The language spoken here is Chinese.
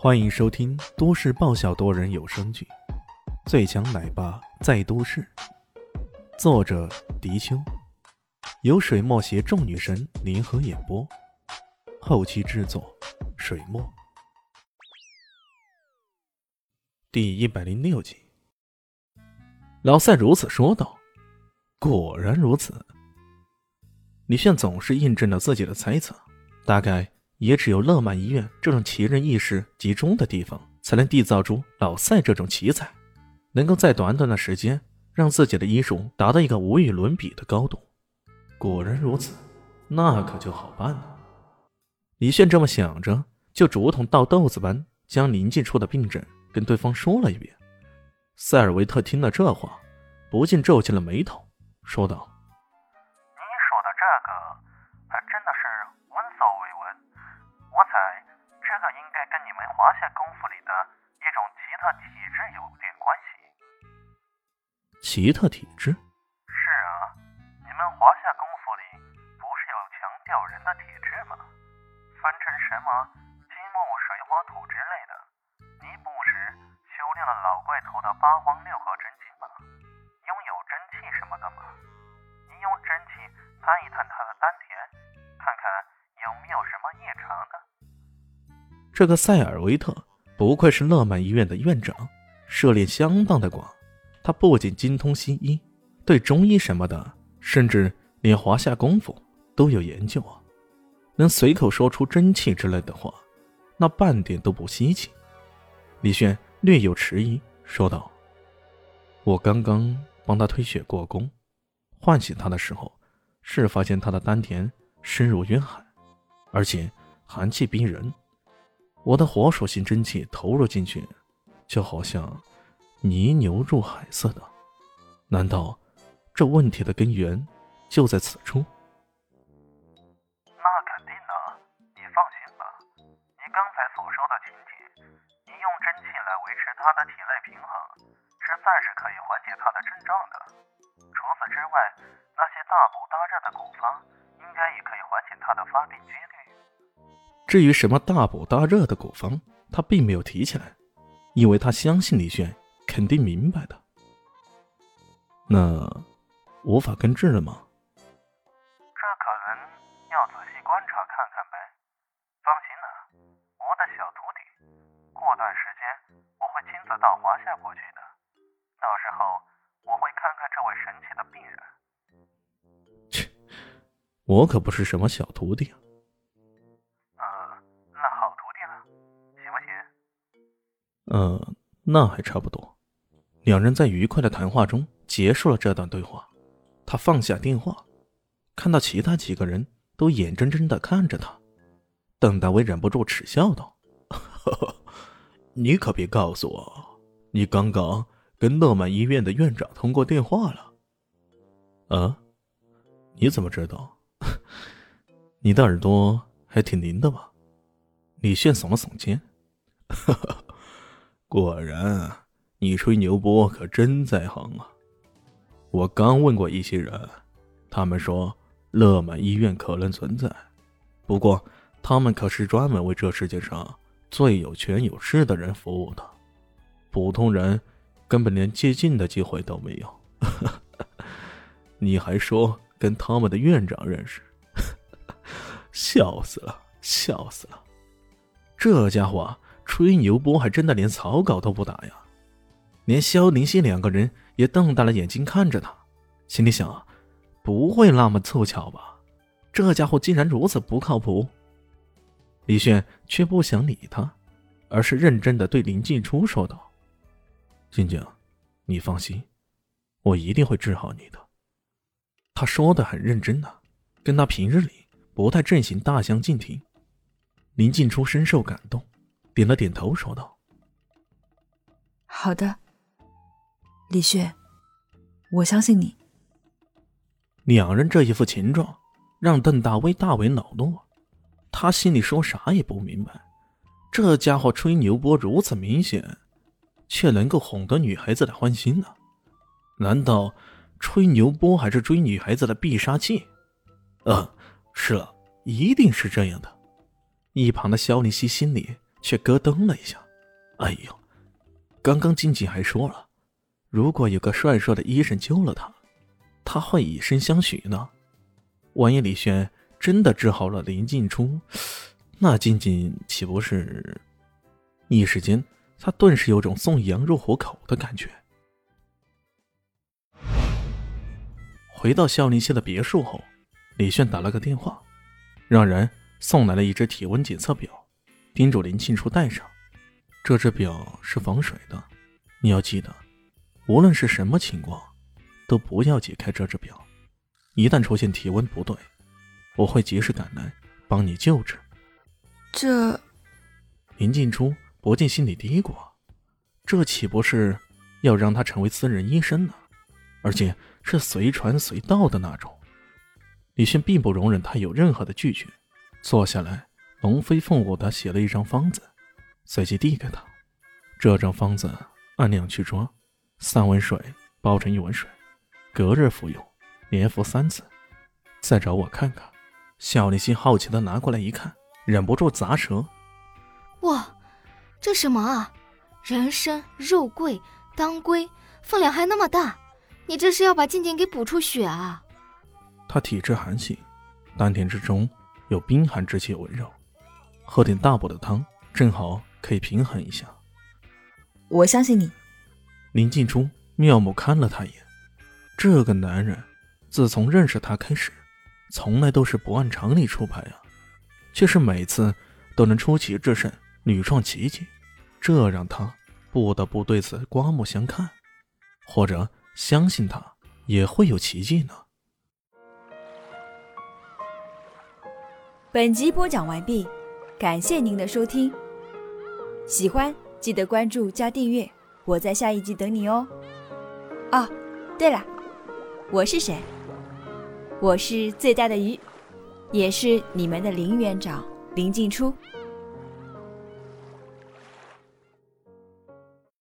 欢迎收听都市爆笑多人有声剧《最强奶爸在都市》，作者：迪秋，由水墨携众女神联合演播，后期制作：水墨。第一百零六集，老赛如此说道。果然如此，李炫总是印证了自己的猜测，大概。也只有乐满医院这种奇人异事集中的地方，才能缔造出老赛这种奇才，能够在短短的时间让自己的医术达到一个无与伦比的高度。果然如此，那可就好办了。李炫这么想着，就如同倒豆子般将临近处的病症跟对方说了一遍。塞尔维特听了这话，不禁皱起了眉头，说道。你说的这个奇特体质？是啊，你们华夏功夫里不是有强调人的体质吗？分成什么金木水火土之类的？你不是修炼了老怪头的八荒六合真经吗？拥有真气什么的吗？你用真气探一探他的丹田，看看有没有什么异常的。这个塞尔维特不愧是乐曼医院的院长，涉猎相当的广。他不仅精通西医，对中医什么的，甚至连华夏功夫都有研究啊！能随口说出真气之类的话，那半点都不稀奇。李轩略有迟疑，说道：“我刚刚帮他推血过宫，唤醒他的时候，是发现他的丹田深如渊海，而且寒气逼人。我的火属性真气投入进去，就好像……”泥牛入海似的，难道这问题的根源就在此处？那肯定的，你放心吧。你刚才所说的情景，你用真气来维持他的体内平衡，是暂时可以缓解他的症状的。除此之外，那些大补大热的古方，应该也可以缓解他的发病几率。至于什么大补大热的古方，他并没有提起来，因为他相信李炫。肯定明白的。那无法根治了吗？这可能要仔细观察看看呗。放心了，我的小徒弟，过段时间我会亲自到华夏过去的。到时候我会看看这位神奇的病人。切，我可不是什么小徒弟啊。呃，那好徒弟了，行不行？嗯，那还差不多。两人在愉快的谈话中结束了这段对话。他放下电话，看到其他几个人都眼睁睁的看着他，邓大威忍不住耻笑道：“ 你可别告诉我，你刚刚跟乐满医院的院长通过电话了？”“啊？你怎么知道？你的耳朵还挺灵的吧？”李炫耸了耸肩：“ 果然。”你吹牛波可真在行啊！我刚问过一些人，他们说乐满医院可能存在，不过他们可是专门为这世界上最有权有势的人服务的，普通人根本连接近的机会都没有。你还说跟他们的院长认识？笑死了，笑死了！这家伙吹牛波还真的连草稿都不打呀！连萧林熙两个人也瞪大了眼睛看着他，心里想：不会那么凑巧吧？这家伙竟然如此不靠谱。李炫却不想理他，而是认真的对林静初说道：“静静，你放心，我一定会治好你的。”他说的很认真的，跟他平日里不太正形大相径庭。林静初深受感动，点了点头，说道：“好的。”李旭，我相信你。两人这一副情状，让邓大威大为恼怒。他心里说啥也不明白，这家伙吹牛波如此明显，却能够哄得女孩子来欢心呢？难道吹牛波还是追女孩子的必杀技？嗯，是了，一定是这样的。一旁的肖林熙心里却咯噔了一下。哎呦，刚刚静静还说了，如果有个帅帅的医生救了他，他会以身相许呢。万一李轩真的治好了林静初，那静静岂不是？一时间，他顿时有种送羊入虎口的感觉。回到孝林溪的别墅后，李炫打了个电话，让人送来了一只体温检测表，叮嘱林静初带上。这只表是防水的，你要记得，无论是什么情况，都不要解开这只表。一旦出现体温不对，我会及时赶来帮你救治。这，林静初不禁心里嘀咕：这岂不是要让他成为私人医生呢？而且是随传随到的那种。李迅并不容忍他有任何的拒绝，坐下来，龙飞凤舞的写了一张方子，随即递给他。这张方子按量去装，三碗水煲成一碗水，隔日服用，连服三次。再找我看看。肖立新好奇的拿过来一看，忍不住咂舌：“哇，这什么啊？人参、肉桂、当归，分量还那么大。”你这是要把静静给补出血啊？他体质寒性，丹田之中有冰寒之气围绕，喝点大补的汤，正好可以平衡一下。我相信你。林静初妙木看了他一眼，这个男人自从认识他开始，从来都是不按常理出牌啊，却是每次都能出奇制胜，屡创奇迹，这让他不得不对此刮目相看，或者。相信他也会有奇迹呢。本集播讲完毕，感谢您的收听。喜欢记得关注加订阅，我在下一集等你哦。哦，对了，我是谁？我是最大的鱼，也是你们的林园长林静初。